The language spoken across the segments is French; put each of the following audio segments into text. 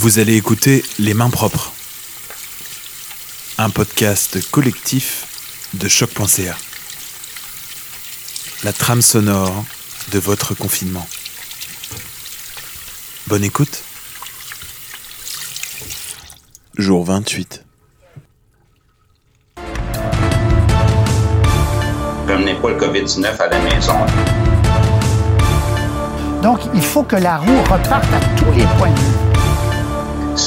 Vous allez écouter Les Mains Propres, un podcast collectif de choc.ca. La trame sonore de votre confinement. Bonne écoute. Jour 28. Ramenez pas le COVID-19 à la maison. Donc, il faut que la roue reparte à tous les points de vue.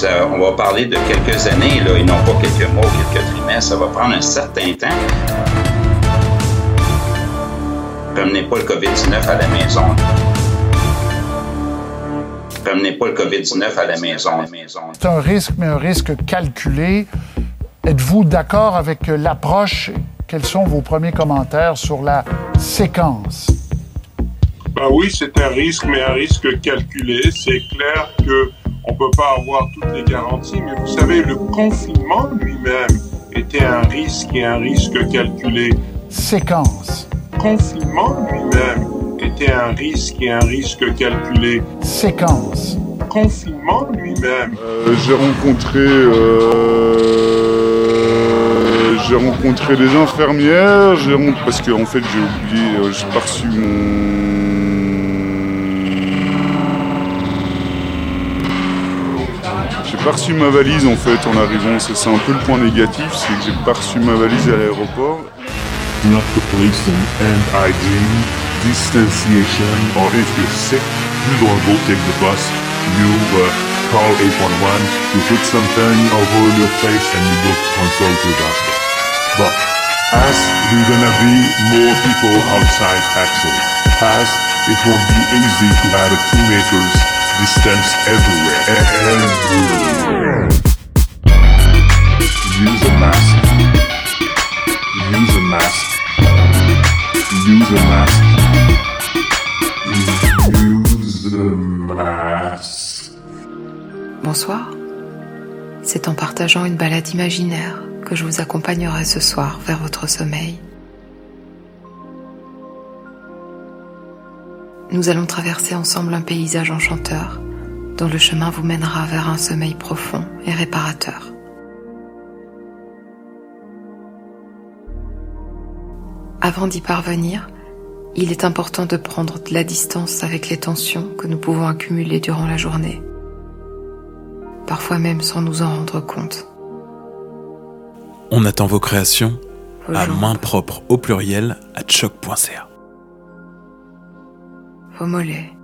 Ça, on va parler de quelques années, là, et non pas quelques mois, quelques trimestres. Ça va prendre un certain temps. Ramenez pas le COVID-19 à la maison. Ramenez pas le COVID-19 à la maison. C'est un risque, mais un risque calculé. Êtes-vous d'accord avec l'approche? Quels sont vos premiers commentaires sur la séquence? Ben oui, c'est un risque, mais un risque calculé. C'est clair que on peut pas avoir toutes les garanties, mais vous savez, le confinement lui-même était un risque et un risque calculé. Séquence. Confinement lui-même était un risque et un risque calculé. Séquence. Confinement lui-même. Euh, j'ai rencontré euh, j'ai rencontré des infirmières j'ai parce que en fait j'ai oublié euh, j'ai pas reçu mon pas reçu ma valise en fait en arrivant. C'est un peu le point négatif c'est que j'ai pas reçu ma valise à l'aéroport. Not the policing and hygiene, distanciation, or if you're sick, you don't go take the bus, you uh, call 811, you put something over your face and you go consult your doctor. But as we're gonna be more people outside actually, as it won't be easy to have a meters distance everywhere. Everywhere. Use a mask. Use a mask. Use a mask. Use a mask. Bonsoir. C'est en partageant une balade imaginaire que je vous accompagnerai ce soir vers votre sommeil. Nous allons traverser ensemble un paysage enchanteur dont le chemin vous mènera vers un sommeil profond et réparateur. Avant d'y parvenir, il est important de prendre de la distance avec les tensions que nous pouvons accumuler durant la journée, parfois même sans nous en rendre compte. On attend vos créations Vos à jambes, main propre au pluriel à choc.ca. vos mollets,